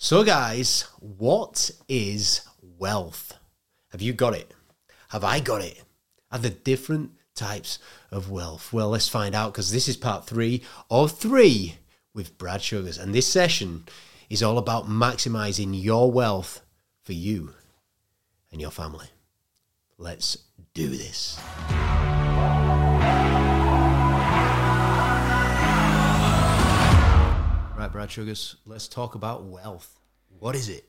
So, guys, what is wealth? Have you got it? Have I got it? Are there different types of wealth? Well, let's find out because this is part three of three with Brad Sugars. And this session is all about maximizing your wealth for you and your family. Let's do this. Right, Brad Sugars, let's talk about wealth. What is it?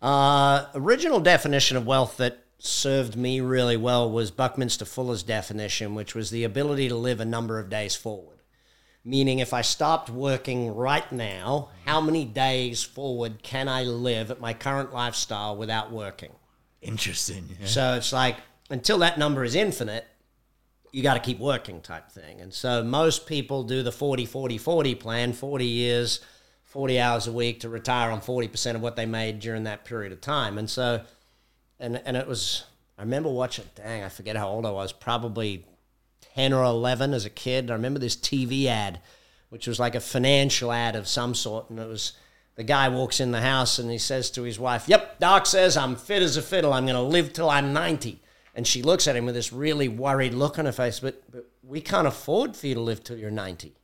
Uh, original definition of wealth that served me really well was Buckminster Fuller's definition, which was the ability to live a number of days forward. Meaning, if I stopped working right now, how many days forward can I live at my current lifestyle without working? Interesting. yeah. So it's like until that number is infinite, you got to keep working type thing. And so most people do the 40 40 40 plan, 40 years, 40 hours a week to retire on 40% of what they made during that period of time. And so and and it was I remember watching dang, I forget how old I was, probably 10 or 11 as a kid. I remember this TV ad which was like a financial ad of some sort and it was the guy walks in the house and he says to his wife, Yep, Doc says I'm fit as a fiddle. I'm going to live till I'm 90. And she looks at him with this really worried look on her face, but, but we can't afford for you to live till you're 90.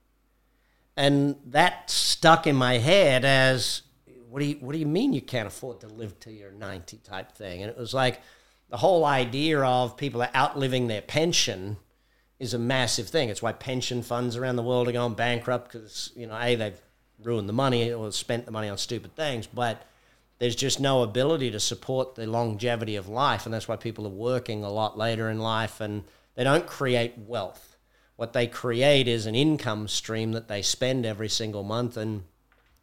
And that stuck in my head as, what do you, what do you mean you can't afford to live till you're 90 type thing? And it was like the whole idea of people are outliving their pension is a massive thing. It's why pension funds around the world are going bankrupt because, you know, A, they've ruined the money or spent the money on stupid things, but there's just no ability to support the longevity of life. And that's why people are working a lot later in life and they don't create wealth. What they create is an income stream that they spend every single month and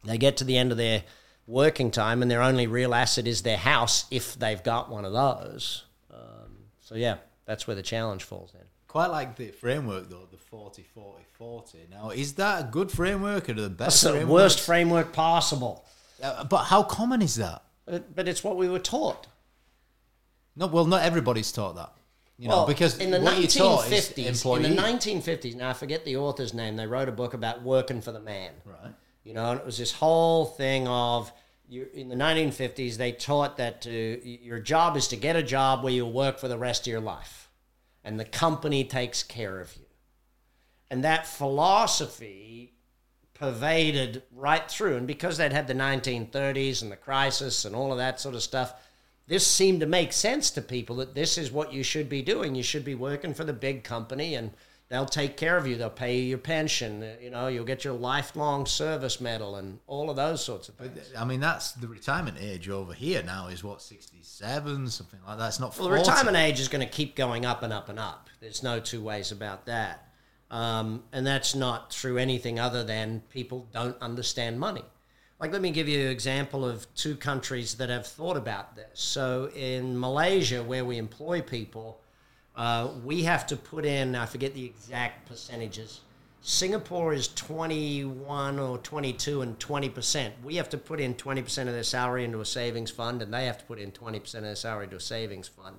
they get to the end of their working time and their only real asset is their house if they've got one of those. Um, so, yeah, that's where the challenge falls in. Quite like the framework though, the 40 40 40. Now, is that a good framework or the best That's the framework? worst framework possible. Uh, but how common is that? But, but it's what we were taught. No, well, not everybody's taught that. You know, because in the what you're taught 1950s, in the 1950s, now I forget the author's name. They wrote a book about working for the man. right. You know, and it was this whole thing of you in the 1950s. They taught that uh, your job is to get a job where you'll work for the rest of your life, and the company takes care of you. And that philosophy pervaded right through. And because they'd had the 1930s and the crisis and all of that sort of stuff, this seemed to make sense to people that this is what you should be doing. You should be working for the big company and they'll take care of you. They'll pay you your pension. uh, You know, you'll get your lifelong service medal and all of those sorts of things. I mean, that's the retirement age over here now is what, 67, something like that. It's not 40. Well, the retirement age is going to keep going up and up and up. There's no two ways about that. Um, and that's not through anything other than people don't understand money. Like, let me give you an example of two countries that have thought about this. So, in Malaysia, where we employ people, uh, we have to put in, I forget the exact percentages. Singapore is 21 or 22 and 20%. We have to put in 20% of their salary into a savings fund, and they have to put in 20% of their salary into a savings fund.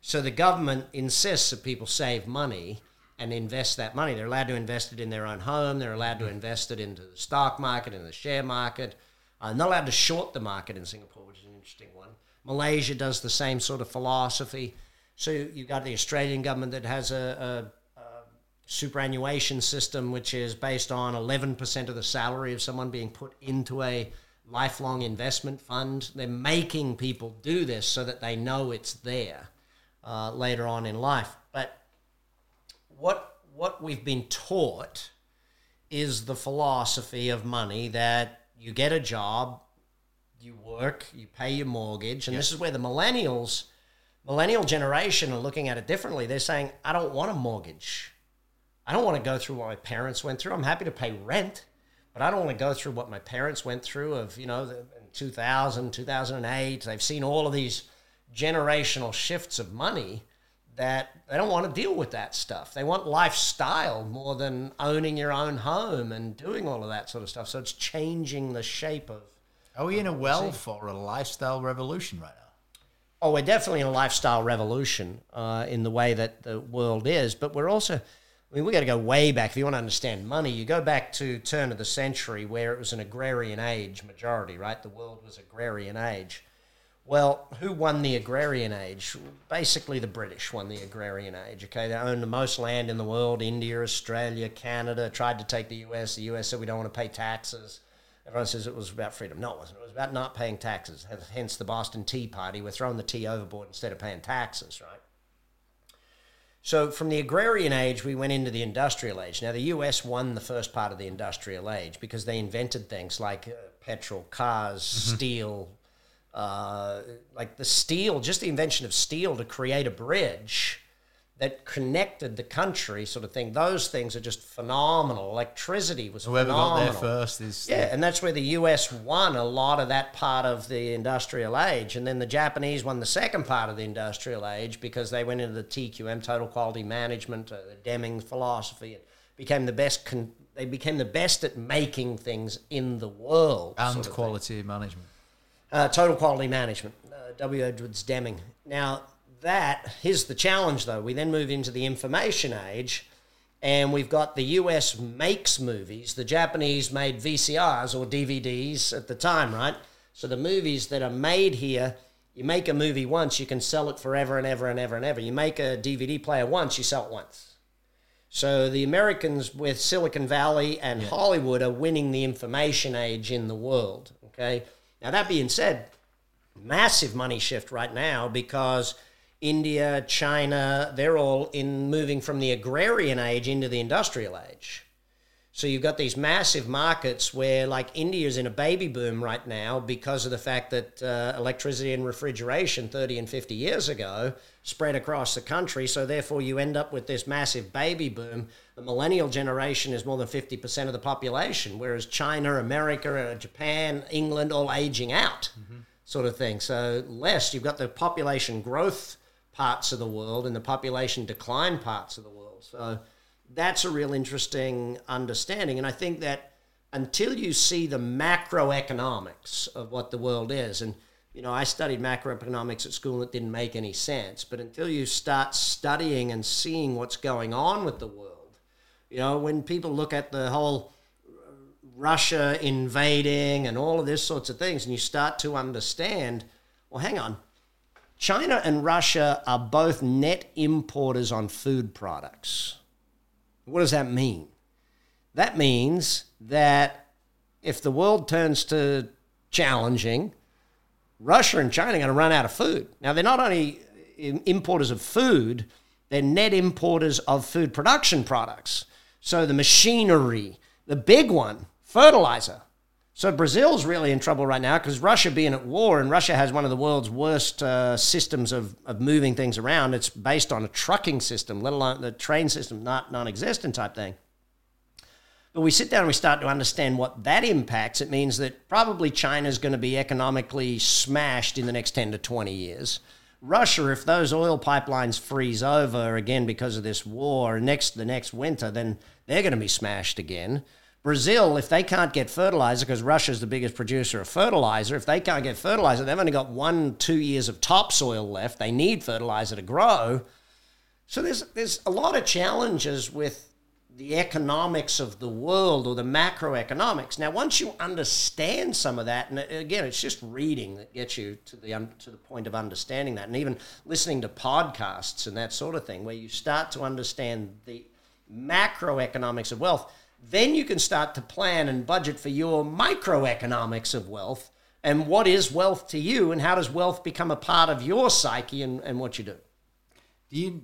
So the government insists that people save money and invest that money. They're allowed to invest it in their own home. They're allowed to invest it into the stock market, in the share market. Uh, not allowed to short the market in Singapore, which is an interesting one. Malaysia does the same sort of philosophy. So you've got the Australian government that has a, a, a superannuation system, which is based on 11% of the salary of someone being put into a lifelong investment fund. They're making people do this so that they know it's there uh, later on in life. But what what we've been taught is the philosophy of money that you get a job, you work, you pay your mortgage, and this is where the millennials, millennial generation, are looking at it differently. They're saying, "I don't want a mortgage. I don't want to go through what my parents went through. I'm happy to pay rent, but I don't want to go through what my parents went through. Of you know, the, in 2000, 2008, they've seen all of these generational shifts of money." That they don't want to deal with that stuff. They want lifestyle more than owning your own home and doing all of that sort of stuff. So it's changing the shape of. Are we in a wealth or a lifestyle revolution right now? Oh, we're definitely in a lifestyle revolution uh, in the way that the world is, but we're also I mean, we got to go way back. If you want to understand money, you go back to turn of the century where it was an agrarian age majority, right? The world was agrarian age. Well, who won the agrarian age? Basically, the British won the agrarian age. Okay, they owned the most land in the world India, Australia, Canada, tried to take the US. The US said, we don't want to pay taxes. Everyone says it was about freedom. No, it wasn't. It was about not paying taxes. Hence the Boston Tea Party. We're throwing the tea overboard instead of paying taxes, right? So from the agrarian age, we went into the industrial age. Now, the US won the first part of the industrial age because they invented things like uh, petrol, cars, steel, uh, like the steel, just the invention of steel to create a bridge that connected the country, sort of thing. Those things are just phenomenal. Electricity was Whoever phenomenal. got there first is Yeah, and that's where the US won a lot of that part of the industrial age. And then the Japanese won the second part of the industrial age because they went into the TQM, total quality management, uh, the Deming philosophy, and became the best. Con- they became the best at making things in the world. and sort of thing. quality management. Uh, total quality management, uh, W. Edwards Deming. Now, that, here's the challenge though. We then move into the information age, and we've got the US makes movies. The Japanese made VCRs or DVDs at the time, right? So the movies that are made here, you make a movie once, you can sell it forever and ever and ever and ever. You make a DVD player once, you sell it once. So the Americans with Silicon Valley and Hollywood are winning the information age in the world. Okay. Now that being said, massive money shift right now because India, China, they're all in moving from the agrarian age into the industrial age. So you've got these massive markets where, like, India's in a baby boom right now because of the fact that uh, electricity and refrigeration 30 and 50 years ago spread across the country. So therefore, you end up with this massive baby boom. The millennial generation is more than 50% of the population, whereas China, America, uh, Japan, England, all aging out, sort of thing. So less, you've got the population growth parts of the world and the population decline parts of the world. So that's a real interesting understanding. And I think that until you see the macroeconomics of what the world is, and you know, I studied macroeconomics at school and it didn't make any sense. But until you start studying and seeing what's going on with the world, you know, when people look at the whole Russia invading and all of this sorts of things, and you start to understand, well, hang on, China and Russia are both net importers on food products. What does that mean? That means that if the world turns to challenging, Russia and China are going to run out of food. Now, they're not only importers of food, they're net importers of food production products. So the machinery, the big one, fertilizer. So Brazil's really in trouble right now because Russia being at war and Russia has one of the world's worst uh, systems of, of moving things around. It's based on a trucking system, let alone the train system, not non-existent type thing. But we sit down and we start to understand what that impacts. It means that probably China's going to be economically smashed in the next 10 to 20 years. Russia, if those oil pipelines freeze over again because of this war next the next winter, then they're going to be smashed again. Brazil, if they can't get fertilizer, because Russia's the biggest producer of fertilizer, if they can't get fertilizer, they've only got one, two years of topsoil left. They need fertilizer to grow. So there's there's a lot of challenges with the economics of the world or the macroeconomics. Now, once you understand some of that, and again, it's just reading that gets you to the un, to the point of understanding that, and even listening to podcasts and that sort of thing, where you start to understand the macroeconomics of wealth, then you can start to plan and budget for your microeconomics of wealth and what is wealth to you, and how does wealth become a part of your psyche and, and what you do. Do you,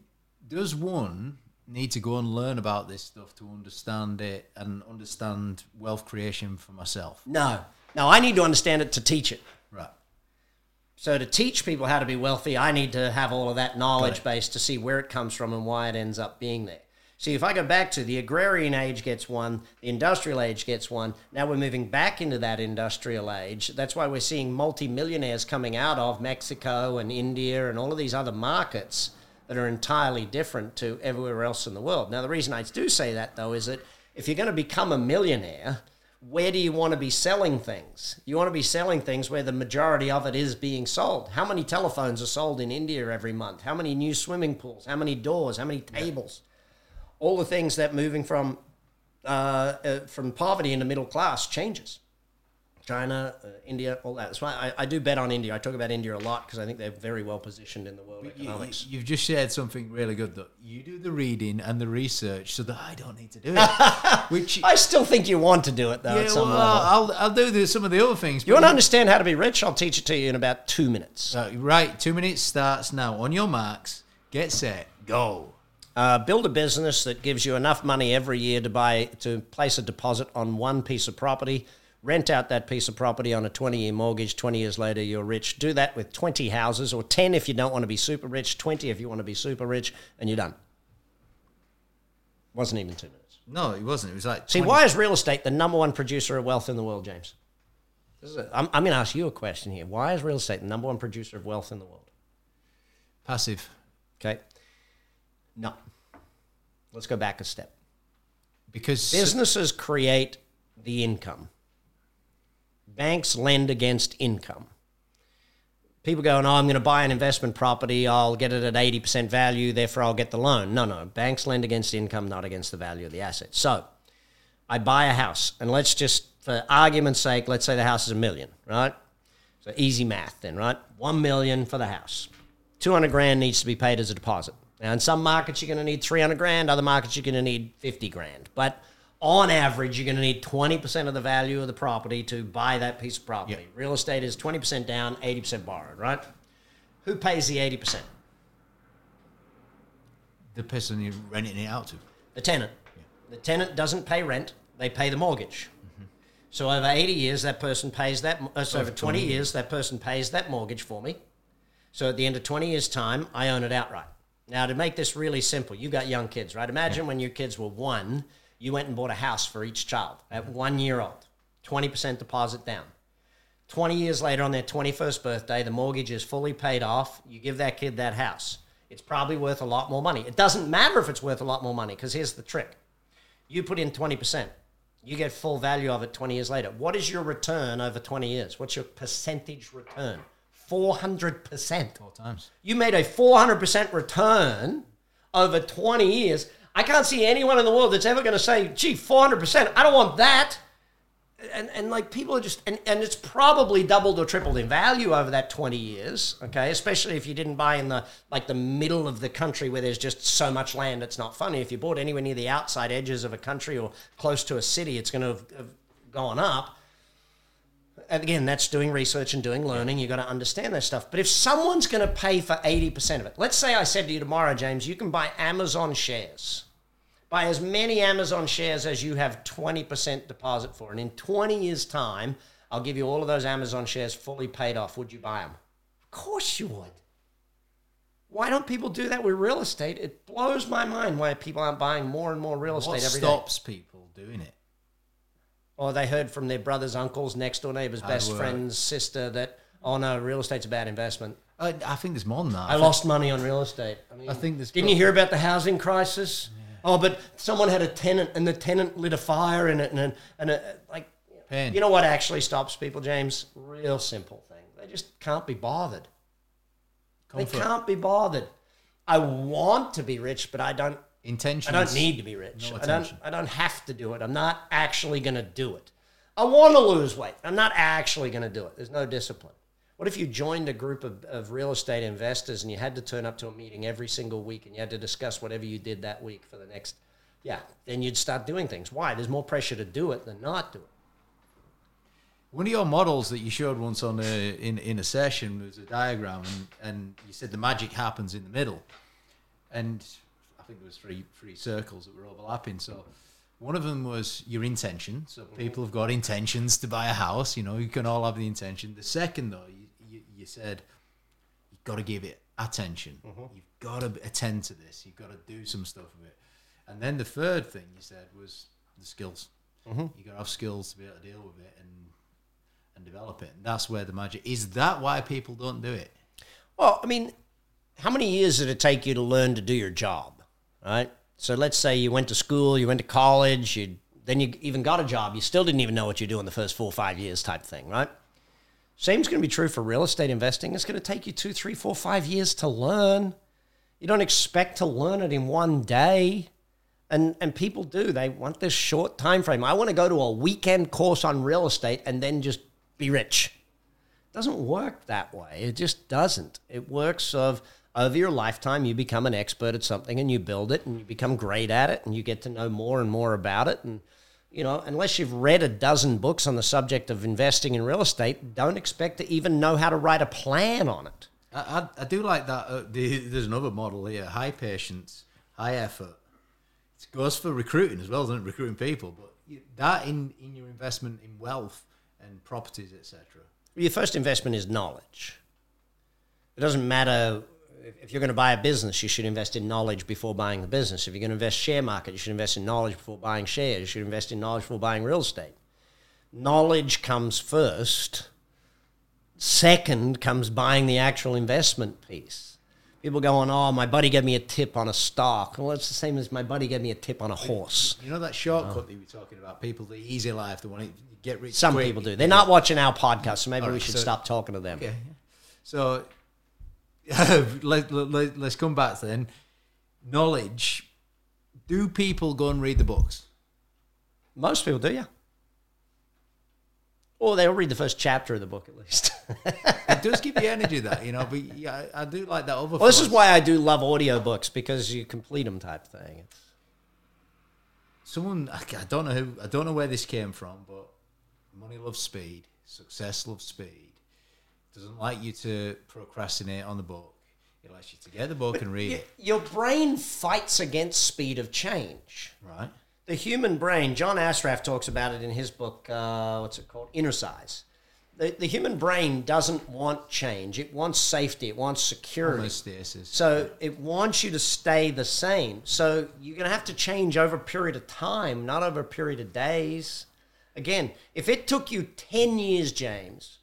does one need to go and learn about this stuff to understand it and understand wealth creation for myself? No, no, I need to understand it to teach it. Right. So to teach people how to be wealthy, I need to have all of that knowledge base to see where it comes from and why it ends up being there. See, if I go back to the agrarian age gets one, the industrial age gets one. Now we're moving back into that industrial age. That's why we're seeing multimillionaires coming out of Mexico and India and all of these other markets that are entirely different to everywhere else in the world. Now, the reason I do say that, though, is that if you're going to become a millionaire, where do you want to be selling things? You want to be selling things where the majority of it is being sold. How many telephones are sold in India every month? How many new swimming pools? How many doors? How many tables? All the things that moving from uh, uh, from poverty into middle class changes. China, uh, India, all that. That's why I, I do bet on India. I talk about India a lot because I think they're very well positioned in the world You, economics. You, have just shared something really good that you do the reading and the research so that I don't need to do it. Which I still think you want to do it though. yeah, well. I'll I'll do the, some of the other things. You want to understand how to be rich? I'll teach it to you in about two minutes. Uh, right, two minutes starts now. On your marks, get set, go. Uh, build a business that gives you enough money every year to buy to place a deposit on one piece of property. Rent out that piece of property on a 20 year mortgage. 20 years later, you're rich. Do that with 20 houses, or 10 if you don't want to be super rich, 20 if you want to be super rich, and you're done. Wasn't even two minutes. No, it wasn't. It was like See, why is real estate the number one producer of wealth in the world, James? This is a, I'm, I'm going to ask you a question here. Why is real estate the number one producer of wealth in the world? passive Okay. No. Let's go back a step. because Businesses create the income. Banks lend against income. People go, no, oh, I'm going to buy an investment property. I'll get it at 80% value, therefore I'll get the loan. No, no. Banks lend against income, not against the value of the asset. So I buy a house, and let's just, for argument's sake, let's say the house is a million, right? So easy math then, right? One million for the house. 200 grand needs to be paid as a deposit. Now, in some markets, you're going to need 300 grand, other markets, you're going to need 50 grand. But on average, you're going to need 20% of the value of the property to buy that piece of property. Real estate is 20% down, 80% borrowed, right? Who pays the 80%? the person you're renting it out to. The tenant. The tenant doesn't pay rent, they pay the mortgage. So over 80 years, that person pays that, uh, so over 20 years, that person pays that mortgage for me. So at the end of 20 years' time, I own it outright. Now, to make this really simple, you got young kids, right? Imagine when your kids were one, you went and bought a house for each child at mm-hmm. one year old, 20% deposit down. 20 years later, on their 21st birthday, the mortgage is fully paid off. You give that kid that house. It's probably worth a lot more money. It doesn't matter if it's worth a lot more money because here's the trick you put in 20%, you get full value of it 20 years later. What is your return over 20 years? What's your percentage return? 400%. Four times. You made a 400% return over 20 years. I can't see anyone in the world that's ever going to say, gee, 400%, I don't want that. And, and like people are just, and, and it's probably doubled or tripled in value over that 20 years, okay? Especially if you didn't buy in the, like the middle of the country where there's just so much land, it's not funny. If you bought anywhere near the outside edges of a country or close to a city, it's going to have, have gone up again, that's doing research and doing learning. You've got to understand that stuff. But if someone's going to pay for 80% of it, let's say I said to you tomorrow, James, you can buy Amazon shares. Buy as many Amazon shares as you have 20% deposit for. And in 20 years' time, I'll give you all of those Amazon shares fully paid off. Would you buy them? Of course you would. Why don't people do that with real estate? It blows my mind why people aren't buying more and more real estate What every day. stops people doing it? Or they heard from their brothers, uncles, next door neighbors, best friends, sister that, oh no, real estate's a bad investment. I, I think there's more than that. I lost money on real estate. I, mean, I think there's Didn't you hear about the housing crisis? Oh, but someone had a tenant and the tenant lit a fire in it, and and like, Pain. you know what actually stops people, James? Real simple thing. They just can't be bothered. Comfort. They can't be bothered. I want to be rich, but I don't Intentions. I don't need to be rich. No I don't. I don't have to do it. I'm not actually going to do it. I want to lose weight. I'm not actually going to do it. There's no discipline. What if you joined a group of, of real estate investors and you had to turn up to a meeting every single week and you had to discuss whatever you did that week for the next? Yeah, then you'd start doing things. Why? There's more pressure to do it than not do it. One of your models that you showed once on a, in in a session was a diagram, and, and you said the magic happens in the middle, and I think there was three three circles that were overlapping. So one of them was your intention. So mm-hmm. people have got intentions to buy a house. You know, you can all have the intention. The second though, you, you, you said you've got to give it attention. Mm-hmm. You've got to attend to this. You've got to do some stuff with it. And then the third thing you said was the skills. Mm-hmm. You got to have skills to be able to deal with it and and develop it. And that's where the magic is. That why people don't do it? Well, I mean, how many years did it take you to learn to do your job? Right. So let's say you went to school, you went to college, you then you even got a job. You still didn't even know what you do in the first four or five years, type thing, right? Same's going to be true for real estate investing. It's going to take you two, three, four, five years to learn. You don't expect to learn it in one day. And and people do. They want this short time frame. I want to go to a weekend course on real estate and then just be rich. It doesn't work that way. It just doesn't. It works of over your lifetime you become an expert at something and you build it and you become great at it and you get to know more and more about it and you know, unless you've read a dozen books on the subject of investing in real estate, don't expect to even know how to write a plan on it. I, I, I do like that. Uh, the, there's another model here: high patience, high effort. It goes for recruiting as well, doesn't it? Recruiting people, but you- that in in your investment in wealth and properties, etc. Your first investment is knowledge. It doesn't matter if- you're going to buy a business, you should invest in knowledge before buying the business. If you're going to invest share market, you should invest in knowledge before buying shares. You should invest in knowledge before buying real estate. Knowledge comes first. Second comes buying the actual investment piece. People going, oh, my buddy gave me a tip on a stock. Well, it's the same as my buddy gave me a tip on a horse. You know that shortcut that you were talking about? People, the easy life, the one to get rich. Some quick. people do. They're not watching our podcast, so maybe All we should so- stop talking to them. Okay. So let, let, let's come back then. Knowledge. Do people go and read the books? Most people do, yeah. Or they'll read the first chapter of the book at least. It does give you energy, that you know. But yeah, I, I do like that other. well, this is why I do love audiobooks because you complete them type thing. It's, someone I don't know who I don't know where this came from, but money loves speed, success loves speed. Doesn't like you to procrastinate on the book. It likes you to get the book and read y- it. your brain fights against speed of change. Right. The human brain, John Assaraf talks about it in his book, uh, what's it called? Innercise. The, the human brain doesn't want change. It wants safety. It wants security. Homeostasis. So it wants you to stay the same. So you're going to have to change over a period of time, not over a period of days. Again, if it took you 10 years, James,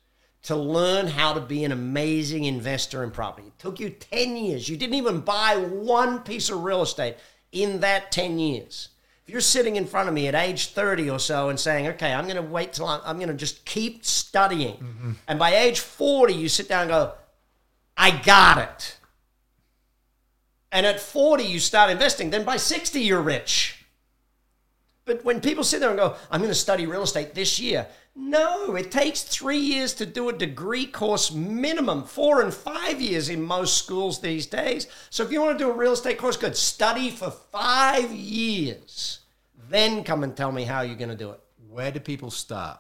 to learn how to be an amazing investor in property, it took you 10 years, you didn't even buy one piece of real estate in that 10 years. If you're sitting in front of me at age 30 or so and saying, okay, I'm going to wait till I'm, I'm going to just keep studying. Mm-hmm. And by age 40, you sit down and go, I got it. And at 40, you start investing. Then by 60, you're rich. But when people sit there and go, I'm going to study real estate this year, no, it takes three years to do a degree course minimum, four and five years in most schools these days. So if you want to do a real estate course, good. Study for five years. Then come and tell me how you're going to do it. Where do people start?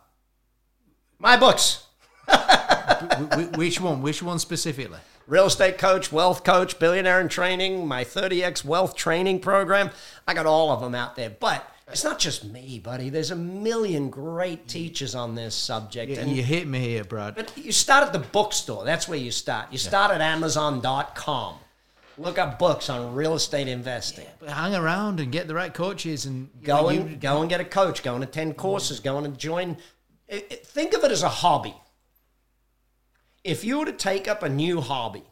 My books. Wh- wh- which one? Which one specifically? real estate coach, wealth coach, billionaire in training, my 30x wealth training program. I got all of them out there. But it's not just me, buddy. There's a million great teachers on this subject. Yeah, and you hit me here, Brad. but you start at the bookstore. That's where you start. You start at Amazon.com. Look up books on real estate investing. But hang around and get the right coaches and Go and you- go and get a coach. Go and attend courses. Go and join. it- it- think of it as a hobby. If you were to take up a new hobby,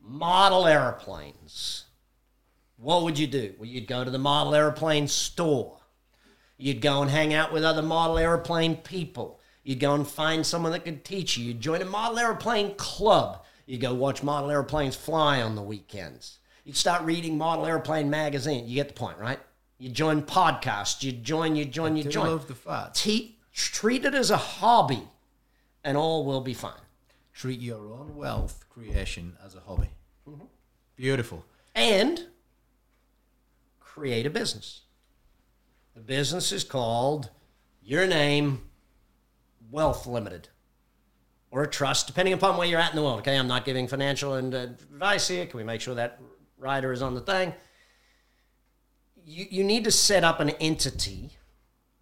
model airplanes, what would you do? Well, you'd go to the model airplane store. You'd go and hang out with other model airplane people. You'd go and find someone that could teach you. You'd join a model airplane club. You'd go watch model airplanes fly on the weekends. You'd start reading model airplane magazine. You get the point, right? You join podcasts. You join, you join, you join. love the fact. Te- treat it as a hobby, and all will be fine. Treat your own wealth creation as a hobby. Mm-hmm. Beautiful. and create a business. The business is called Your Name Wealth Limited or a trust, depending upon where you're at in the world. Okay, I'm not giving financial advice here. Can we make sure that rider is on the thing? You, you need to set up an entity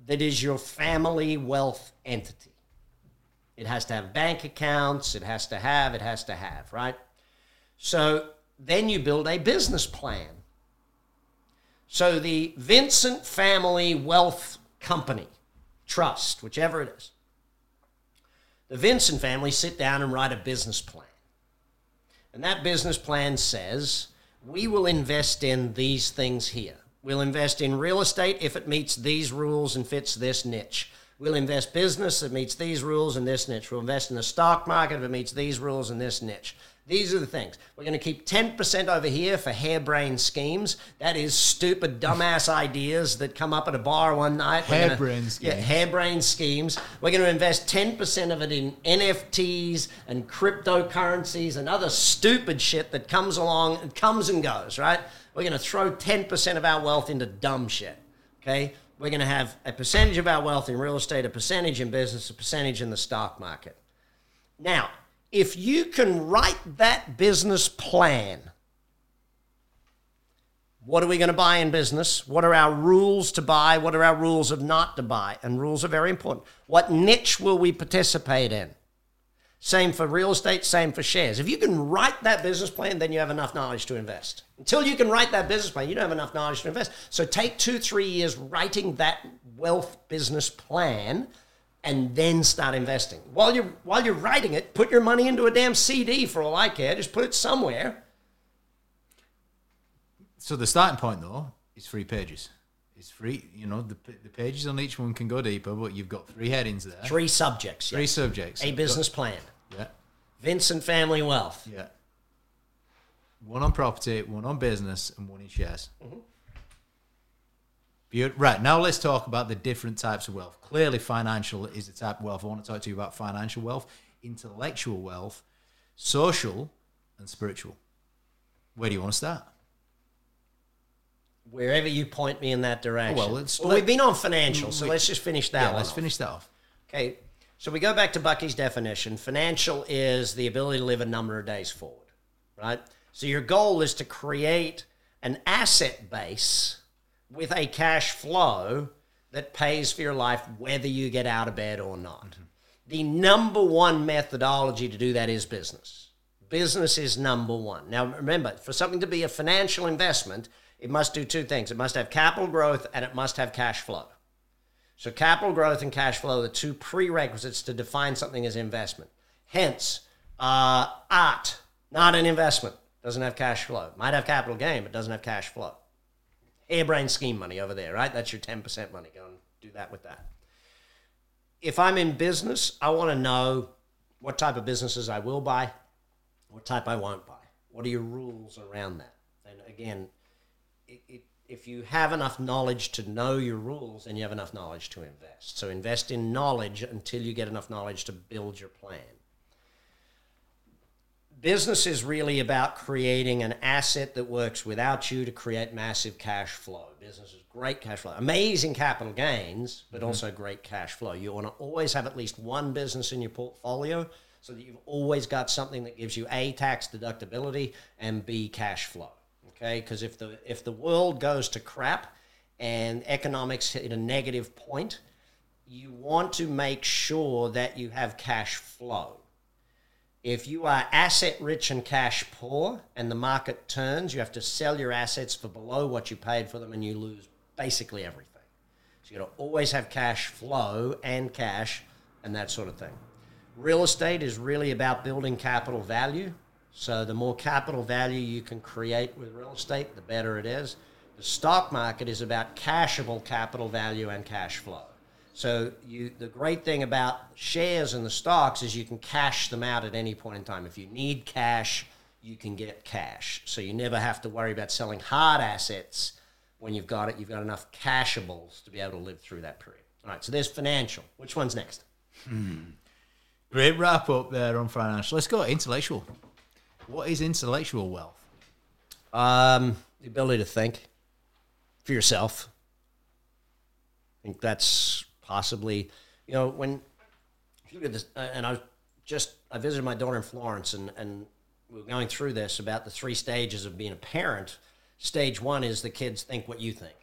that is your family wealth entity. It has to have bank accounts, it has to have, it has to have, right? So then you build a business plan. So the Vincent Family Wealth Company, Trust, whichever it is, the Vincent family sit down and write a business plan. And that business plan says, we will invest in these things here. We'll invest in real estate if it meets these rules and fits this niche. We'll invest business that meets these rules and this niche. We'll invest in the stock market if it meets these rules and this niche. These are the things. We're going to keep 10% over here for harebrained schemes. That is stupid, dumbass ideas that come up at a bar one night. We're gonna- Yeah, schemes. harebrained schemes. We're going to invest 10% of it in NFTs and cryptocurrencies and other stupid shit that comes along and comes and goes, right? We're going to throw 10% of our wealth into dumb shit, okay? We're going to have a percentage of our wealth in real estate, a percentage in business, a percentage in the stock market. Now, if you can write that business plan, what are we going to buy in business? What are our rules to buy? What are our rules of not to buy? And rules are very important. What niche will we participate in? Same for real estate, same for shares. If you can write that business plan, then you have enough knowledge to invest. Until you can write that business plan, you don't have enough knowledge to invest. So take two, three years writing that wealth business plan and then start investing. While you're while you're writing it, put your money into a damn CD for all I care. Just put it somewhere. So the starting point though is three pages. It's free. You know the the pages on each one can go deeper, but you've got three headings there. Three subjects. Three yes. subjects. A business plan. Yeah. Vincent Family Wealth. Yeah. One on property, one on business, and one in shares. Mm-hmm. Beaut- Right now, let's talk about the different types of wealth. Clearly, financial is the type of wealth. I want to talk to you about financial wealth, intellectual wealth, social, and spiritual. Where do you want to start? Wherever you point me in that direction. Well, let's- Well, we've been on financial, so we- let's just finish that yeah, one. let's off. finish that off. Okay, so we go back to Bucky's definition. Financial is the ability to live a number of days forward, right? So your goal is to create an asset base with a cash flow that pays for your life whether you get out of bed or not. The number one methodology to do that is business. Business is number one. Now, remember, for something to be a financial investment, it must do two things it must have capital growth and it must have cash flow. So capital growth and cash flow are the two prerequisites to define something as investment. Hence, uh, art, not an investment, doesn't have cash flow. Might have capital gain, but doesn't have cash flow. Hairbrain scheme money over there, right? That's your 10% money. Go and do that with that. If I'm in business, I want to know what type of businesses I will buy, what type I won't buy. What are your rules around that? And again, it, it, if you have enough knowledge to know your rules, then you have enough knowledge to invest. So invest in knowledge until you get enough knowledge to build your plan. Business is really about creating an asset that works without you to create massive cash flow. Business is great cash flow, amazing capital gains, but mm-hmm. also great cash flow. You want to always have at least one business in your portfolio so that you've always got something that gives you A, tax deductibility, and B, cash flow okay because if the if the world goes to crap and economics hit a negative point you want to make sure that you have cash flow if you are asset rich and cash poor and the market turns you have to sell your assets for below what you paid for them and you lose basically everything so you got to always have cash flow and cash and that sort of thing real estate is really about building capital value so the more capital value you can create with real estate, the better it is. The stock market is about cashable capital value and cash flow. So you, the great thing about shares and the stocks is you can cash them out at any point in time. If you need cash, you can get cash. So you never have to worry about selling hard assets when you've got it. You've got enough cashables to be able to live through that period. All right. So there's financial. Which one's next? Great wrap up there on financial. Let's go intellectual. What is intellectual wealth? Um, the ability to think for yourself. I think that's possibly, you know, when look at this, uh, and I was just I visited my daughter in Florence, and and we were going through this about the three stages of being a parent. Stage one is the kids think what you think.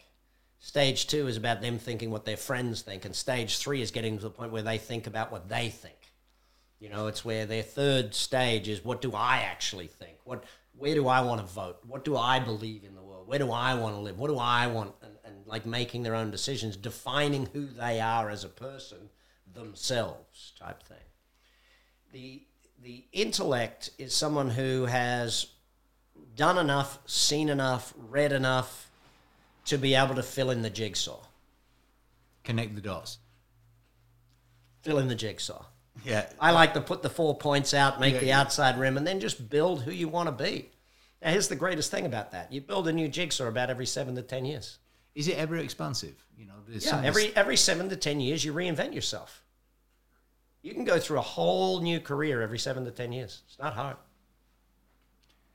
Stage two is about them thinking what their friends think, and stage three is getting to the point where they think about what they think. You know, it's where their third stage is what do I actually think? What where do I want to vote? What do I believe in the world? Where do I want to live? What do I want? Like making their own decisions, defining who they are as a person themselves, type thing. The the intellect is someone who has done enough, seen enough, read enough to be able to fill in the jigsaw. Connect the dots. Fill in the jigsaw. Yeah. I like to put the four points out, make the outside rim, and then just build who you want to be. Now, here's the greatest thing about that: you build a new jigsaw about every seven to ten years. Is it ever expansive? You know, there's Yeah, every every seven to ten years, you reinvent yourself. You can go through a whole new career every seven to ten years. It's not hard.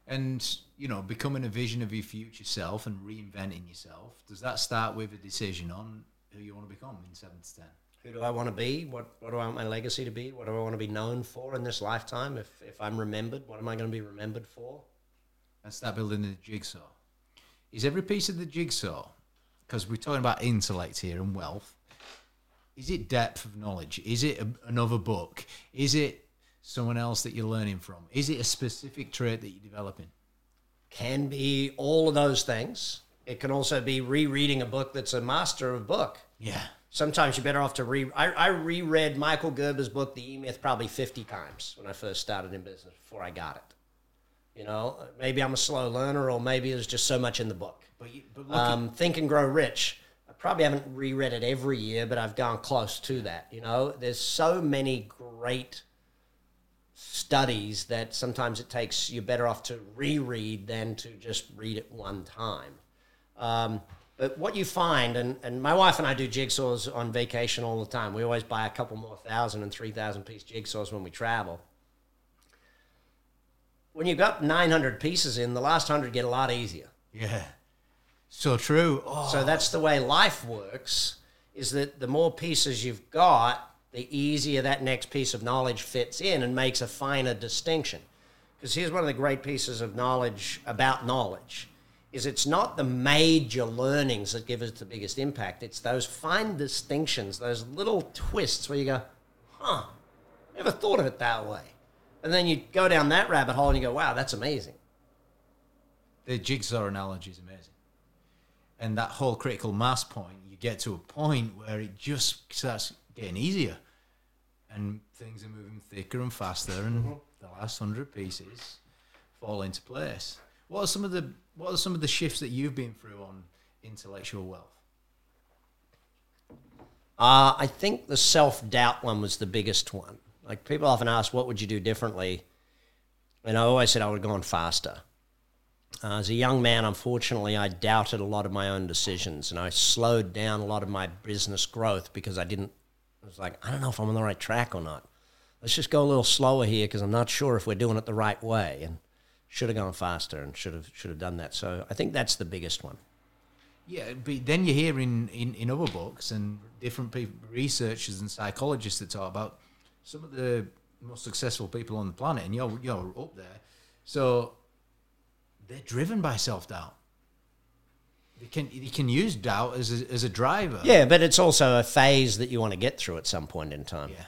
and you know, becoming a vision of your future self and reinventing yourself. Does that start with a decision on who you want to become in seven to ten? Who do I want to be? What what do I want my legacy to be? What do I want to be known for in this lifetime? If if I'm remembered, what am I going to be remembered for? and start building the jigsaw. Is every piece of the jigsaw, because we're talking about intellect here and wealth, is it depth of knowledge? Is it a, another book? Is it someone else that you're learning from? Is it a specific trait that you're developing? Can be all of those things. It can also be rereading a book that's a master of book. Yeah. Sometimes you're better off to re. I, I reread Michael Gerber's book, The E Myth, probably 50 times when I first started in business before I got it. You know, maybe I'm a slow learner, or maybe there's just so much in the book. But, you, but Um, Think and Grow Rich. I probably haven't reread it every year, but I've gone close to that. You know, there's so many great studies that sometimes it takes you're better off to reread than to just read it one time. Um, but what you find, and, and my wife and I do jigsaws on vacation all the time. We always buy a couple more thousand and three thousand piece jigsaws when we travel. When you've got 900 pieces in, the last 100 get a lot easier. yeah. So true. Oh, So that's the way life works is that the more pieces you've got, the easier that next piece of knowledge fits in and makes a finer distinction. Because here's one of the great pieces of knowledge about knowledge is it's not the major learnings that give us the biggest impact. It's those fine distinctions, those little twists where you go, huh, never thought of it that way. And then you go down that rabbit hole and you go, wow, that's amazing. the jigsaw analogy is amazing. And that whole critical mass point, you get to a point where it just starts getting easier, and things are moving thicker and faster, and the last hundred pieces fall into place. What are some of the What are some of the shifts that you've been through on intellectual wealth? Uh, I think the self doubt one was the biggest one. Like people often ask, what would you do differently? And I always said I would have gone faster. Uh, as a young man, unfortunately, I doubted a lot of my own decisions and I slowed down a lot of my business growth because I didn't, I was like, I don't know if I'm on the right track or not. Let's just go a little slower here because I'm not sure if we're doing it the right way. And should have gone faster and should have should have done that. So I think that's the biggest one. Yeah, but then you hear in, in, in other books and different people, researchers and psychologists that talk about some of the most successful people on the planet, and you're you're up there. So they're driven by self doubt. You can they can use doubt as a, as a driver. Yeah, but it's also a phase that you want to get through at some point in time. yeah.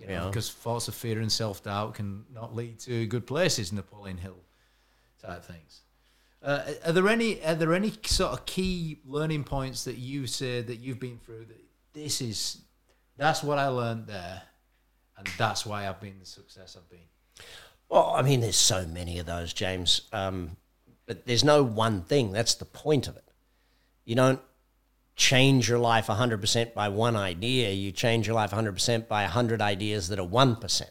You Yeah. because thoughts of fear and self doubt can not lead to good places. Napoleon Hill type things. Uh, are there any are there any sort of key learning points that you say that you've been through that this is that's what I learned there, and that's why I've been the success I've been. Well, I mean, there's so many of those, James. Um, but there's no one thing. That's the point of it. You don't change your life 100% by one idea. You change your life 100% by 100 ideas that are 1%.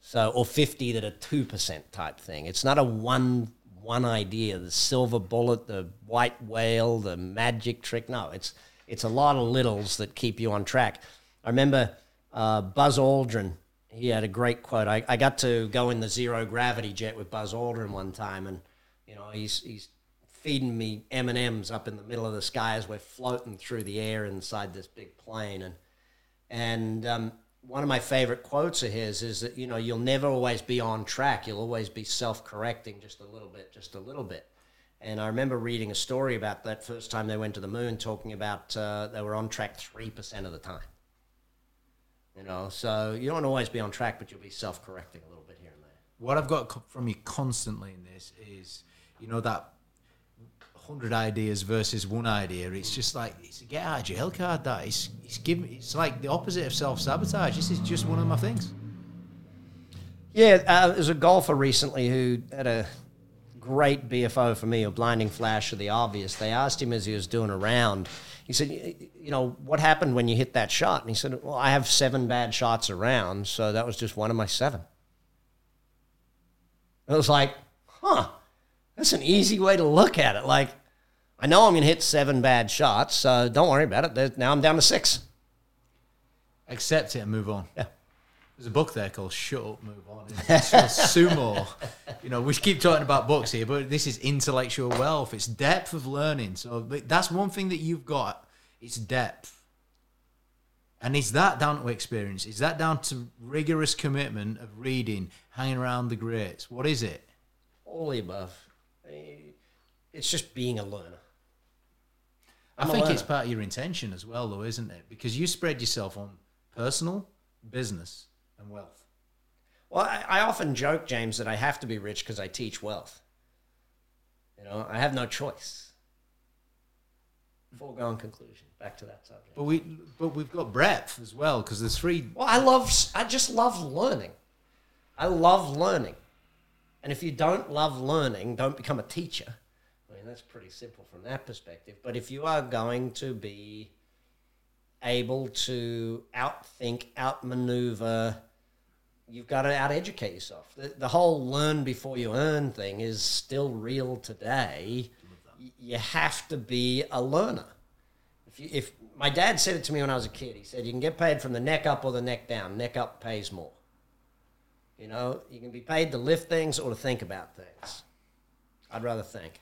So, or 50 that are 2% type thing. It's not a one one idea, the silver bullet, the white whale, the magic trick. No, it's it's a lot of littles that keep you on track. I remember uh, Buzz Aldrin. He had a great quote. I, I got to go in the zero gravity jet with Buzz Aldrin one time, and you know he's he's feeding me M and M's up in the middle of the sky as we're floating through the air inside this big plane, and and um, one of my favorite quotes of his is that you know you'll never always be on track. You'll always be self-correcting just a little bit, just a little bit. And I remember reading a story about that first time they went to the moon, talking about uh, they were on track three percent of the time. You know, so you don't always be on track, but you'll be self-correcting a little bit here and there. What I've got from you constantly in this is, you know, that hundred ideas versus one idea. It's just like it's a get out of jail card. That it's it's giving. It's like the opposite of self sabotage. This is just one of my things. Yeah, uh, there's a golfer recently who had a great BFO for me, a blinding flash of the obvious. They asked him as he was doing a round. He said, "You know what happened when you hit that shot?" And he said, "Well, I have seven bad shots around, so that was just one of my seven. It was like, huh, that's an easy way to look at it. Like, I know I'm going to hit seven bad shots, so don't worry about it. Now I'm down to six. Accept it and move on. Yeah. There's a book there called Shut Up, Move On. It's sumo. You know, we keep talking about books here, but this is intellectual wealth. It's depth of learning. So that's one thing that you've got. It's depth. And is that down to experience? Is that down to rigorous commitment of reading, hanging around the greats? What is it? All the above. Eh, It's just being a learner. I I'm a think learner. it's part of your intention as well, though, isn't it? Because you spread yourself on personal, business, and wealth. Well, I, I often joke, James, that I have to be rich because I teach wealth. You know, I have no choice. Foregone conclusion. Back to that subject. But we, but we've got breadth as well because there's three. Well, I love, I just love learning. I love learning. And if you don't love learning, don't become a teacher. I mean, that's pretty simple from that perspective. But if you are going to be able to outthink, outmaneuver, you've got to out-educate yourself. The, the whole learn before you earn thing is still real today. You have to be a learner. If, you, if my dad said it to me when I was a kid, he said you can get paid from the neck up or the neck down. Neck up pays more. You know, you can be paid to lift things or to think about things. I'd rather think.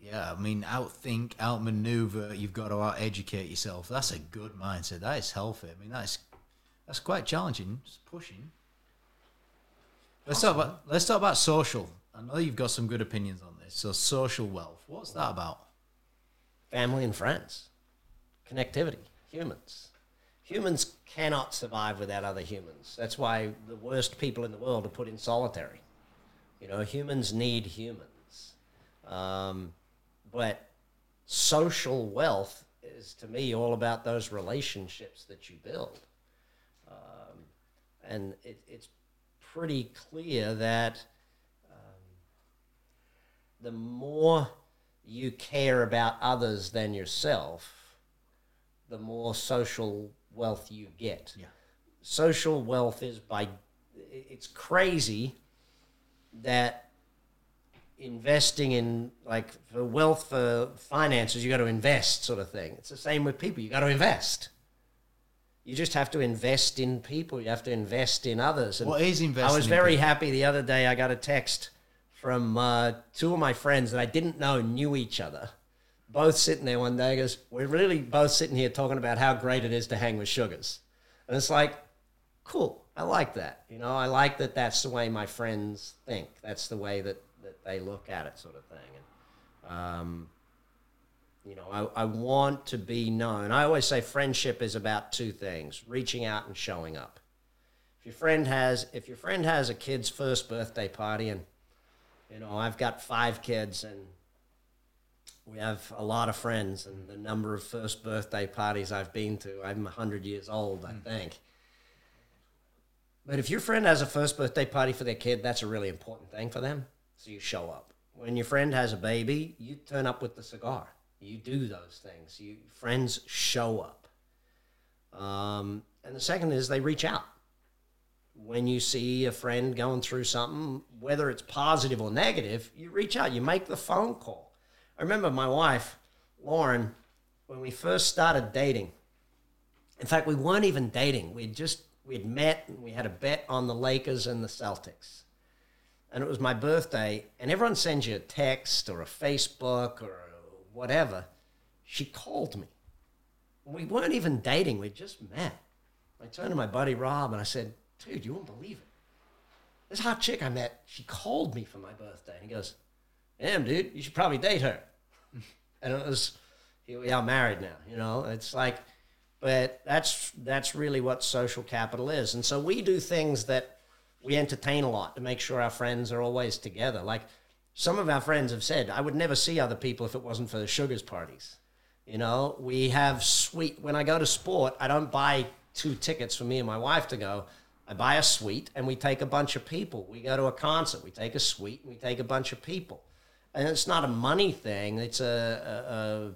Yeah, I mean, outthink, outmaneuver. You've got to out-educate yourself. That's a good mindset. That is healthy. I mean, that's that's quite challenging. It's pushing. Let's talk about let's talk about social. I know you've got some good opinions on this. So, social wealth. What's that about? Family and friends, connectivity, humans. Humans cannot survive without other humans. That's why the worst people in the world are put in solitary. You know, humans need humans. Um, but social wealth is, to me, all about those relationships that you build. Um, and it, it's pretty clear that um, the more you care about others than yourself, the more social wealth you get. Yeah. Social wealth is by, it's crazy that investing in like for wealth for finances, you got to invest sort of thing. It's the same with people. You got to invest. You just have to invest in people. You have to invest in others. And What is investing I was very happy the other day. I got a text from uh, two of my friends that I didn't know knew each other. Both sitting there one day, goes, We're really both sitting here talking about how great it is to hang with sugars. And it's like, cool. I like that. You know, I like that that's the way my friends think. That's the way that, that they look at it, sort of thing. And, um, you know, I, I want to be known. I always say friendship is about two things reaching out and showing up. If your friend has if your friend has a kid's first birthday party and you know, I've got five kids and we have a lot of friends and the number of first birthday parties I've been to, I'm 100 years old, I hmm. think. But if your friend has a first birthday party for their kid, that's a really important thing for them. So you show up. When your friend has a baby, you turn up with the cigar. You do those things. You friends show up. Um, and the second is they reach out. When you see a friend going through something, whether it's positive or negative, you reach out. You make the phone call. I remember my wife, Lauren, when we first started dating. In fact, we weren't even dating. We'd just we'd met and we had a bet on the Lakers and the Celtics. And it was my birthday, and everyone sends you a text or a Facebook or whatever. She called me. We weren't even dating, we just met. I turned to my buddy Rob and I said, Dude, you won't believe it. This hot chick I met, she called me for my birthday. And he goes, Damn, dude, you should probably date her. and it was, here we are married now. You know, it's like, but that's that's really what social capital is. And so we do things that we entertain a lot to make sure our friends are always together. Like some of our friends have said, I would never see other people if it wasn't for the sugars parties. You know, we have sweet. When I go to sport, I don't buy two tickets for me and my wife to go. I buy a suite and we take a bunch of people. We go to a concert, we take a suite and we take a bunch of people. and it's not a money thing. It's a, a, a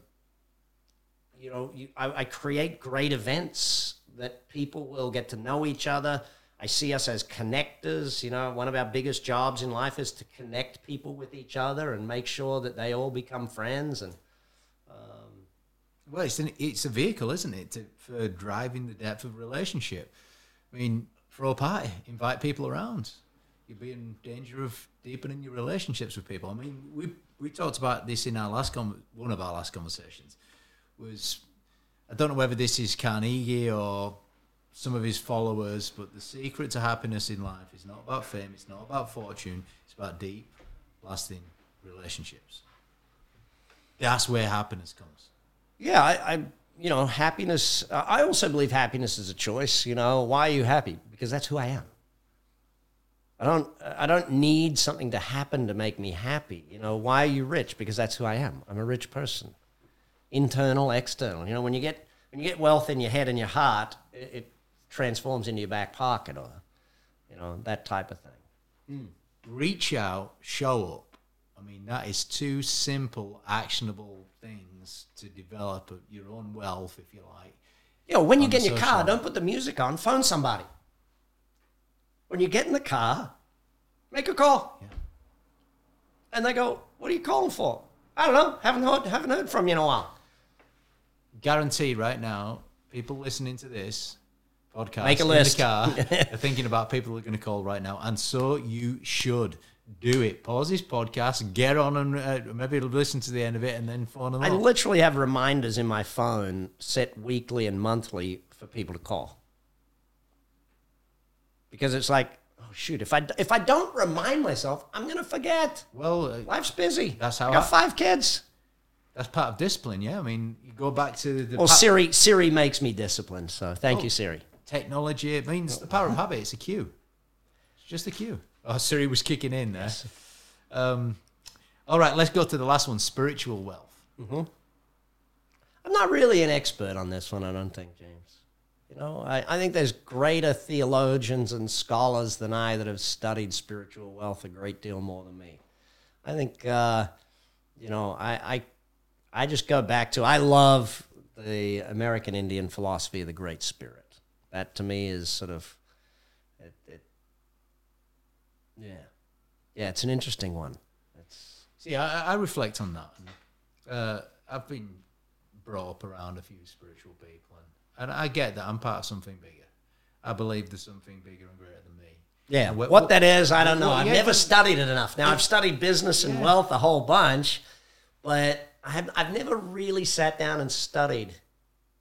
you know, you, I, I create great events that people will get to know each other. I see us as connectors. You know, one of our biggest jobs in life is to connect people with each other and make sure that they all become friends. And um, Well, it's an, it's a vehicle, isn't it, to, for driving the depth of relationship. I mean, throw a party, invite people around. You'd be in danger of deepening your relationships with people. I mean, we we talked about this in our last con- one of our last conversations. Was I don't know whether this is Carnegie or some of his followers, but the secret to happiness in life is not about fame, it's not about fortune, it's about deep, lasting relationships. That's where happiness comes. yeah, I, I you know, happiness. I also believe happiness is a choice. You know, why are you happy? Because that's who I am. I don't I don't need something to happen to make me happy. You know, why are you rich? Because that's who I am. I'm a rich person. Internal, external. You know, when you get when you get wealth in your head and your heart, it, it transforms into your back pocket or you know, that type of thing. Hmm. reach out, show up. I mean, that is two simple, actionable things to develop your own wealth, if you like. You know, when you get in your car, don't put the music on, phone somebody. When you get in the car, make a call. Yeah. And they go, What are you calling for? I don't know. Haven't heard haven't heard from you in a while. Guarantee right now, people listening to this podcast Make a in list. the car are thinking about people who are going to call right now, and so you should do it. Pause this podcast, get on, and uh, maybe listen to the end of it, and then phone them I up. literally have reminders in my phone set weekly and monthly for people to call. Because it's like, oh shoot, if I if I don't remind myself, I'm gonna forget. well, uh, Life's busy. That's how I got I- five kids. that's part of discipline. Yeah, I mean, you go back to the Well, pa- Siri Siri makes me disciplined, so thank Oh. you, Siri. Technology. It means the power of habit. It's a cue. It's just a cue. Oh, Siri was kicking in there. Um, all right, let's go to the last one: spiritual wealth. I'm not really an expert on this one, I don't think, James. You know, I, I think there's greater theologians and scholars than I that have studied spiritual wealth a great deal more than me. I think, uh, you know, I, I, I just go back to, I love the American Indian philosophy of the Great Spirit. That to me is sort of, it, it, yeah. Yeah, it's an interesting one. It's, See, I, I reflect on that. And, uh, I've been brought up around a few spiritual people, and, and I get that I'm part of something bigger. I believe there's something bigger and greater than me. Yeah, what, what- that is, I don't know. well, I've yeah, never studied it enough. Now I've studied business and wealth a whole bunch, but I have, I've never really sat down and studied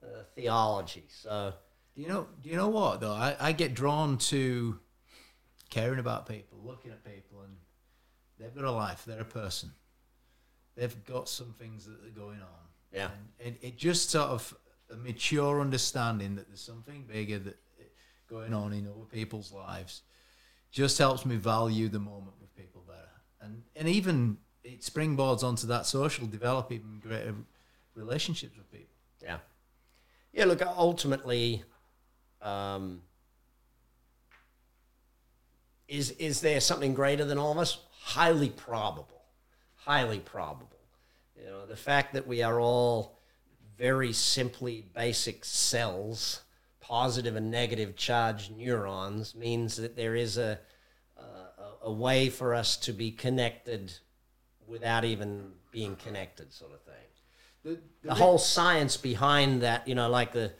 uh, theology. So Do you know? Do you know what though? I, I get drawn to caring about people, looking at people, and they've got a life. They're a person. They've got some things that are going on. Yeah. And it, it just sort of a mature understanding that there's something bigger that going on in other people's lives just helps me value the moment with people better. And and even it springboards onto that social, develop even greater relationships with people. yeah, yeah. Look, ultimately, um, is is there something greater than all of us? Highly probable. Highly probable. You know, the fact that we are all very simply basic cells, positive and negative charged neurons, means that there is a, a, a way for us to be connected without even being connected, sort of thing. The, The whole science behind that, you know, like the,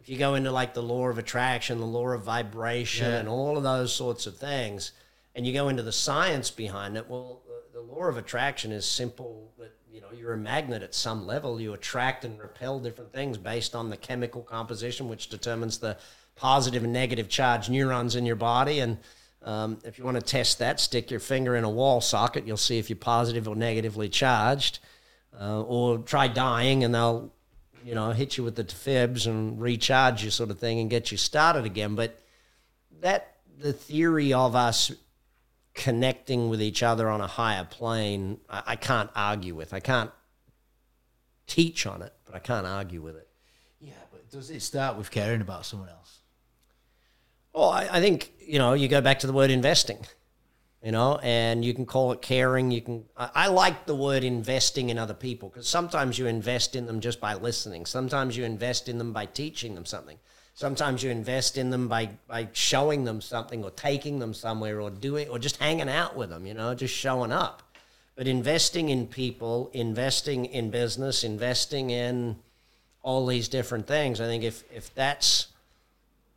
if you go into like the law of attraction, the law of vibration, Yeah. and all of those sorts of things, and you go into the science behind it, well, the, the law of attraction is simple that, you know, you're a magnet at some level. You attract and repel different things based on the chemical composition, which determines the positive and negative charge neurons in your body. And um, if you want to test that, stick your finger in a wall socket. You'll see if you're positive or negatively charged. Uh, or try dying and they'll, you know, hit you with the fibs and recharge you sort of thing and get you started again. But that, the theory of us connecting with each other on a higher plane, I, I can't argue with. I can't teach on it, but I can't argue with it. Yeah, but does it start with caring about someone else? Well, I, I think, you know, you go back to the word investing. You know, and you can call it caring. You can. I, I like the word investing in other people because sometimes you invest in them just by listening. Sometimes you invest in them by teaching them something. Sometimes you invest in them by by showing them something or taking them somewhere or doing or just hanging out with them. You know, just showing up. But investing in people, investing in business, investing in all these different things. I think if if that's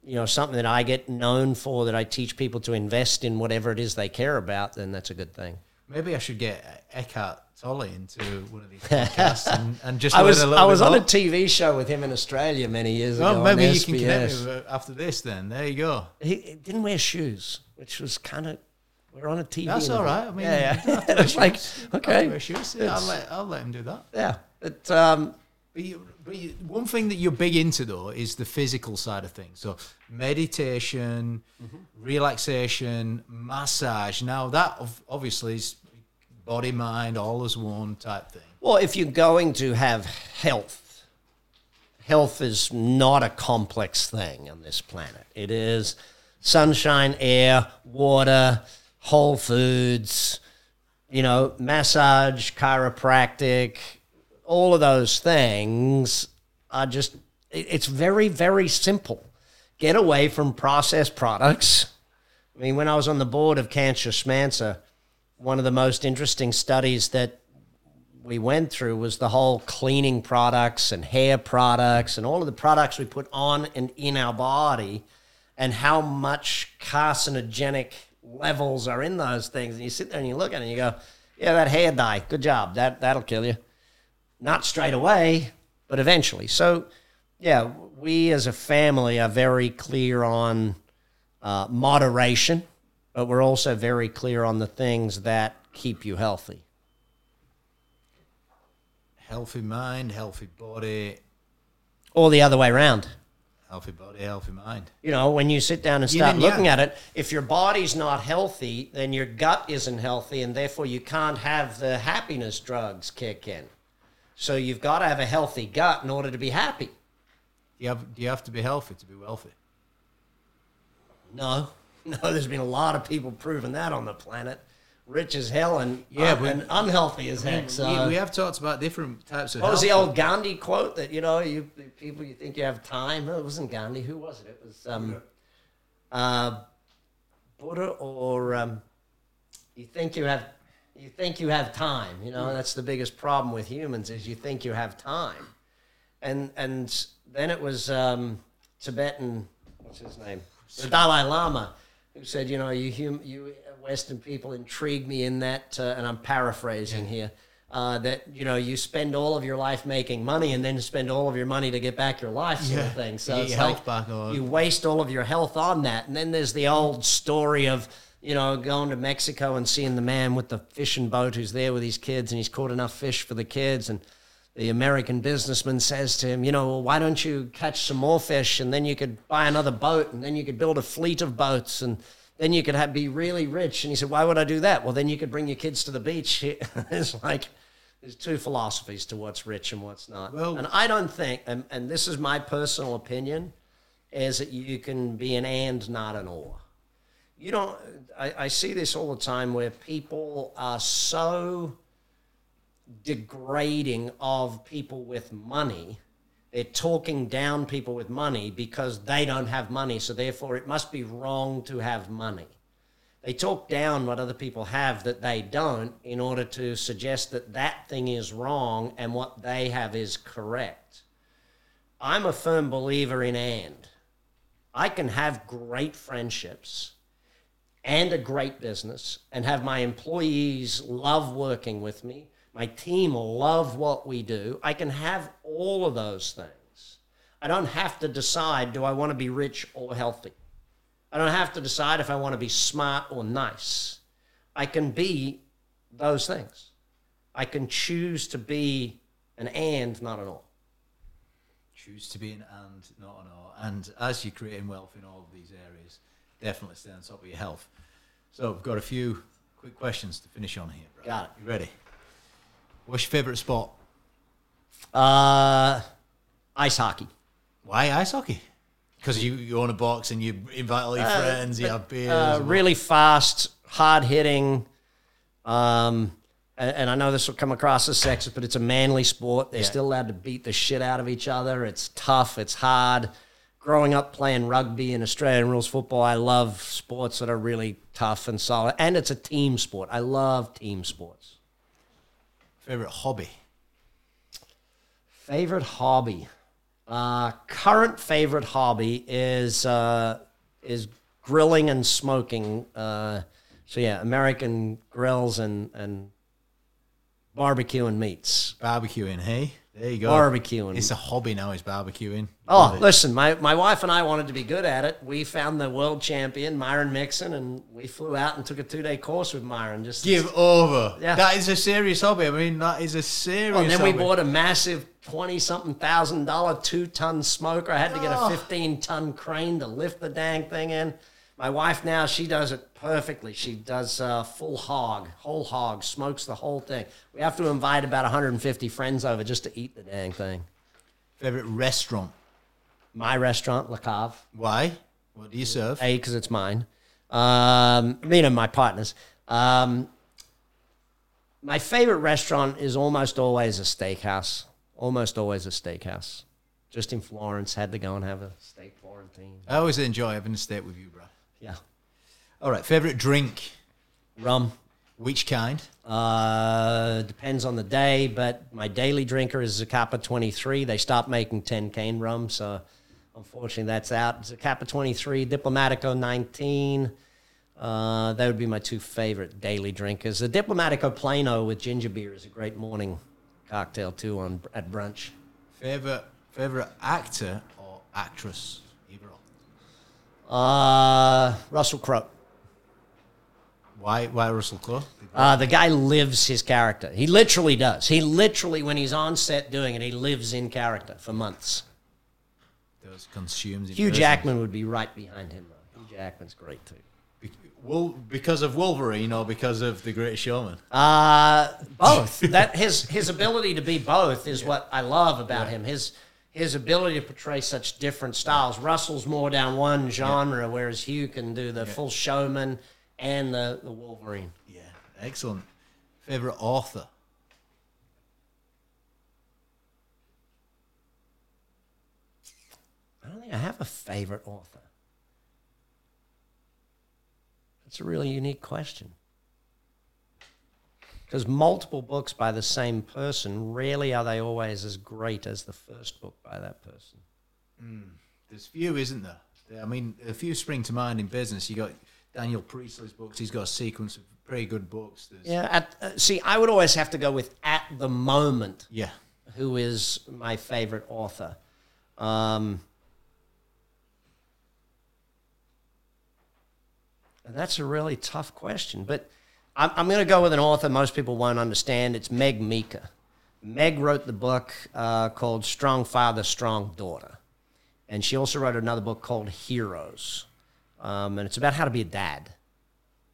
you know something that I get known for, that I teach people to invest in whatever it is they care about, then that's a good thing. Maybe I should get Eckhart Tolle into one of these podcasts and, and just I was a little I was on a. TV show with him in Australia many years ago. Well, maybe you can connect SBS. me with- after this. Then there you go. He, he didn't wear shoes, which was kind of. We're on a TV. That's all right. I mean, yeah, you don't have to yeah. it's like okay, Wear shoes. Yeah, I'll let I'll let him do that. yeah. It, um, But, you, but you, one thing that you're big into though is the physical side of things. So meditation, mm-hmm. relaxation, massage. Now that obviously is body mind all as one type thing. Well, if you're going to have health, health is not a complex thing on this planet. It is sunshine, air, water, whole foods, you know, massage, chiropractic, all of those things are just, it- it's very, very simple. Get away from processed products. I mean, when I was on the board of Cancer Schmancer, one of the most interesting studies that we went through was the whole cleaning products and hair products and all of the products we put on and in our body and how much carcinogenic levels are in those things. And you sit there and you look at it and you go, yeah, that hair dye, good job. That, that'll kill you. Not straight away, but eventually. So, yeah, we as a family are very clear on uh, moderation, but we're also very clear on the things that keep you healthy. Healthy mind, healthy body, or the other way around. healthy body, healthy mind. You know, when you sit down and start looking yang. at it, if your body's not healthy, then your gut isn't healthy, and therefore you can't have the happiness drugs kick in. So you've got to have a healthy gut in order to be happy. Do you have do you have to be healthy to be wealthy? No, no, there's been a lot of people proving that on the planet. Rich as hell and, Yeah, un- and unhealthy as heck. So. we, we have talked about different types of. What was the old Gandhi quote that you know you people you think you have time? No, it wasn't Gandhi. Who was it? It was um, uh, Buddha or um, you think you have you think you have time. You know that's the biggest problem with humans is you think you have time, and and then it was um, Tibetan. What's his name? The Dalai Lama. Who said, you know, you hum- you Western people intrigue me in that, uh, and I'm paraphrasing here, uh, that you know you spend all of your life making money and then spend all of your money to get back your life, sort Yeah. of thing. So it's like you waste all of your health on that, and then there's the old story of you know going to Mexico and seeing the man with the fishing boat who's there with his kids, and he's caught enough fish for the kids, and the American businessman says to him, you know, well, why don't you catch some more fish and then you could buy another boat and then you could build a fleet of boats and then you could have, be really rich. And he said, why would I do that? Well, then you could bring your kids to the beach. it's like there's two philosophies to what's rich and what's not. Well- and I don't think, and, and this is my personal opinion, is that you can be an and, not an or. You don't, I, I see this all the time where people are so degrading of people with money. They're talking down people with money because they don't have money, so therefore it must be wrong to have money. They talk down what other people have that they don't in order to suggest that that thing is wrong and what they have is correct. I'm a firm believer in and. I can have great friendships and a great business and have my employees love working with me. My team love what we do. I can have all of those things. I don't have to decide do I want to be rich or healthy. I don't have to decide if I want to be smart or nice. I can be those things. I can choose to be an and, not an or. Choose to be an and, not an or. And as you're creating wealth in all definitely stay on top of your health. So we've got a few quick questions to finish on here. Brad. Got it. You ready? What's your favourite sport? Uh, ice hockey. Why ice hockey? Because you, you own a box and you invite all your friends, you have beers. Uh, really fast, hard hitting. Um, and, and I know this will come across as sexist, but it's a manly sport. They're Yeah. still allowed to beat the shit out of each other. It's tough. It's hard. Growing up playing rugby and Australian rules football, I love sports that are really tough and solid. And it's a team sport. I love team sports. Favorite hobby? Favorite hobby. Uh, current favorite hobby is uh, is grilling and smoking. Uh, so yeah, American grills and and barbecue and meats. Barbecuing, hey? There you go. Barbecuing. It's a hobby now, is barbecuing. Oh, listen, my, my wife and I wanted to be good at it. We found the world champion, Myron Mixon, and we flew out and took a two day course with Myron. Just Give over. Yeah. That is a serious hobby. I mean, that is a oh, serious Well, and then we bought a massive twenty something thousand dollar two ton smoker. I had to get a Oh. fifteen ton crane to lift the dang thing in. My wife now she does it perfectly. She does uh, full hog, whole hog, smokes the whole thing. We have to invite about 150 friends over just to eat the dang thing. Favorite restaurant? My restaurant, La Cave. Why? What do you serve? A, because it's mine. Um, me and my partners. Um, my favorite restaurant is almost always a steakhouse. Almost always a steakhouse. Just in Florence, had to go and have a steak Florentine. I always enjoy having a steak with you. All right. Favorite drink? Rum. Which kind? Uh, depends on the day, but my daily drinker is Zacapa 23. They stopped making 10 cane rum, so unfortunately that's out. Zacapa 23, Diplomatico 19. Uh, that would be my two favorite daily drinkers. The Diplomatico Planas with ginger beer is a great morning cocktail too on at brunch. Favorite favorite actor or actress? Either or. Uh, Russell Crowe. Why? Why Russell Crowe? Uh, the guy lives his character. He literally does. He literally, when he's on set doing it, he lives in character for months. Those consumes. Hugh person. Jackman would be right behind him, though. Hugh Jackman's great too. Be- Well, because of Wolverine or because of The Great Showman? Uh, both. that his his ability to be both is what I love about him. His his ability to portray such different styles. Russell's more down one genre, whereas Hugh can do the full showman and the, the Wolverine. Yeah, excellent. Favorite author? I don't think I have a favorite author. That's a really unique question. Because multiple books by the same person, rarely are they always as great as the first book by that person. Hmm, there's few, isn't there? There- I mean, a few spring to mind in business. You got Daniel Priestley's books. He's got a sequence of pretty good books. There's, Yeah, at, uh, see, I would always have to go with at the moment yeah. who is my favorite author. Um, and that's a really tough question, but I'm, I'm going to go with an author most people won't understand. It's Meg Meeker. Meg wrote the book uh, called Strong Father, Strong Daughter. And she also wrote another book called Heroes. Um, and it's about how to be a dad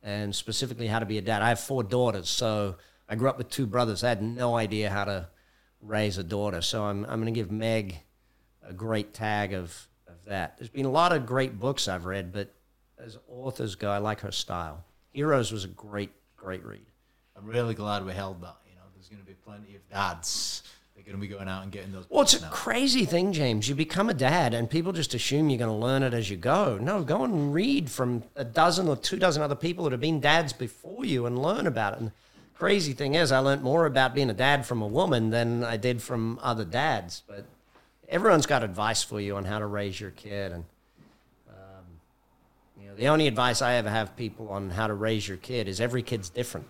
and specifically how to be a dad. I have four daughters, so I grew up with two brothers. I had no idea how to raise a daughter, so I'm, I'm going to give Meg a great tag of, of that. There's been a lot of great books I've read, but as authors go, I like her style. Heroes was a great, great read. I'm really glad we held that. You know, there's going to be plenty of dads. Going to be going out and getting those. Well, it's a now. crazy thing, James. You become a dad, and people just assume you're going to learn it as you go. No, go and read from a dozen or two dozen other people that have been dads before you and learn about it. And crazy thing is, I learned more about being a dad from a woman than I did from other dads. But everyone's got advice for you on how to raise your kid, and um, you know, the only advice I ever have people on how to raise your kid is every kid's different.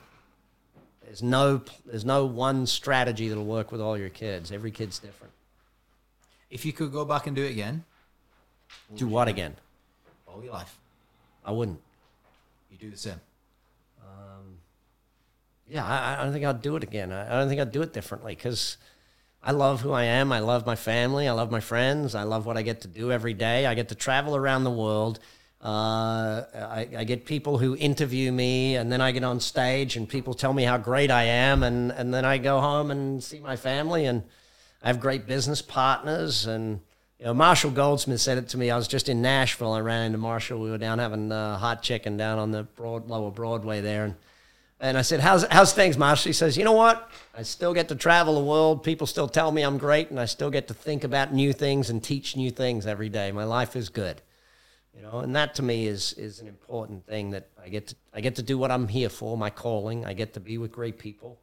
There's no, there's no one strategy that'll work with all your kids. Every kid's different. If you could go back and do it again, Do what again? all your life, I wouldn't. you do the same. Um, yeah, I, I don't think I'd do it again. I, I don't think I'd do it differently because I love who I am. I love my family. I love my friends. I love what I get to do every day. I get to travel around the world. Uh, I, I get people who interview me, and then I get on stage, and people tell me how great I am, and, and then I go home and see my family, and I have great business partners, and You know, Marshall Goldsmith said it to me. I was just in Nashville. I ran into Marshall. We were down having uh, hot chicken down on the broad, lower Broadway there, and and I said, "How's how's things, Marshall?" He says, "You know what? I still get to travel the world. People still tell me I'm great, and I still get to think about new things and teach new things every day. My life is good." You know, and that to me is is an important thing that I get to I get to do what I'm here for, my calling. I get to be with great people,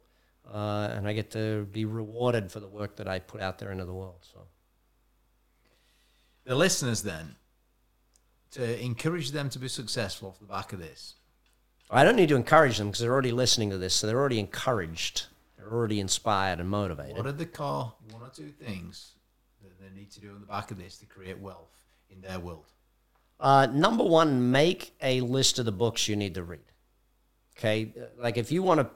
uh, and I get to be rewarded for the work that I put out there into the world. So. The listeners then, to encourage them to be successful off the back of this, I don't need to encourage them because they're already listening to this, so they're already encouraged. They're already inspired and motivated. what are the core one or two things that they need to do on the back of this to create wealth in their world? Uh, number one, make a list of the books you need to read. Okay, like if you want to.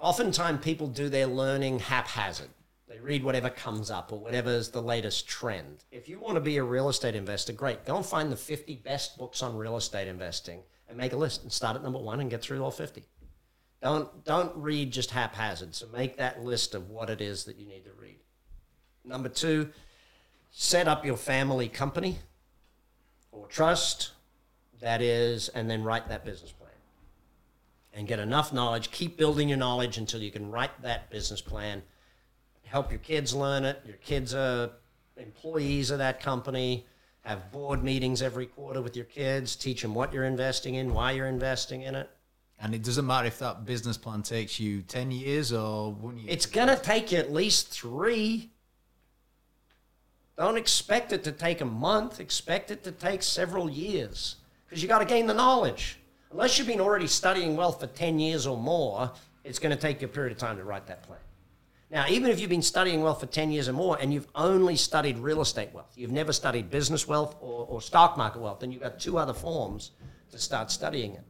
Oftentimes, people do their learning haphazard. They read whatever comes up or whatever's the latest trend. If you want to be a real estate investor, great. Go and find the 50 best books on real estate investing and make a list and start at number one and get through all 50. Don't don't read just haphazard. So make that list of what it is that you need to read. Number two, set up your family company or trust that is, and then write that business plan. And get enough knowledge. Keep building your knowledge until you can write that business plan. Help your kids learn it. Your kids are employees of that company. Have board meetings every quarter with your kids. Teach them what you're investing in, why you're investing in it. And it doesn't matter if that business plan takes you 10 years or one year. It's going to take you at least three. Don't expect it to take a month. Expect it to take several years because you got to gain the knowledge. Unless you've been already studying wealth for 10 years or more, it's going to take you a period of time to write that plan. Now, even if you've been studying wealth for 10 years or more and you've only studied real estate wealth, you've never studied business wealth or, or stock market wealth, then you've got two other forms to start studying it.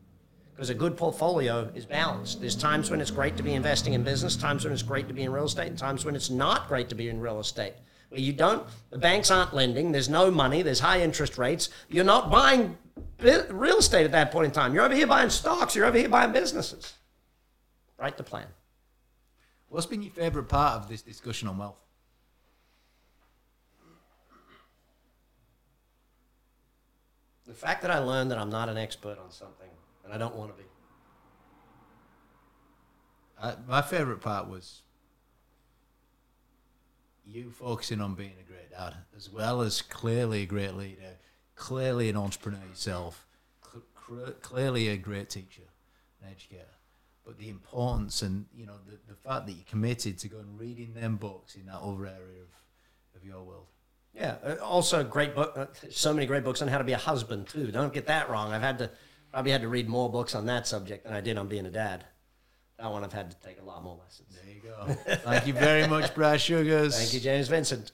Because a good portfolio is balanced. There's times when it's great to be investing in business, times when it's great to be in real estate, and times when it's not great to be in real estate. Where you don't, the banks aren't lending, there's no money, there's high interest rates, you're not buying real estate at that point in time. You're over here buying stocks, you're over here buying businesses. Write the plan. What's been your favourite part of this discussion on wealth? The fact that I learned that I'm not an expert on something and I don't want to be. Uh, my favourite part was you focusing on being a great dad, as well as clearly a great leader, clearly an entrepreneur yourself, cl- cl- clearly a great teacher, an educator. But the importance and you know the, the fact that you're committed to go and reading them books in that other area of, of your world. Yeah. uh, Also, great book. Uh, so many great books on how to be a husband too. Don't get that wrong. I've had to probably had to read more books on that subject than I did on being a dad. That one I've had to take a lot more lessons. There you go. Thank you very much, Brad Sugars. Thank you, James Vincent.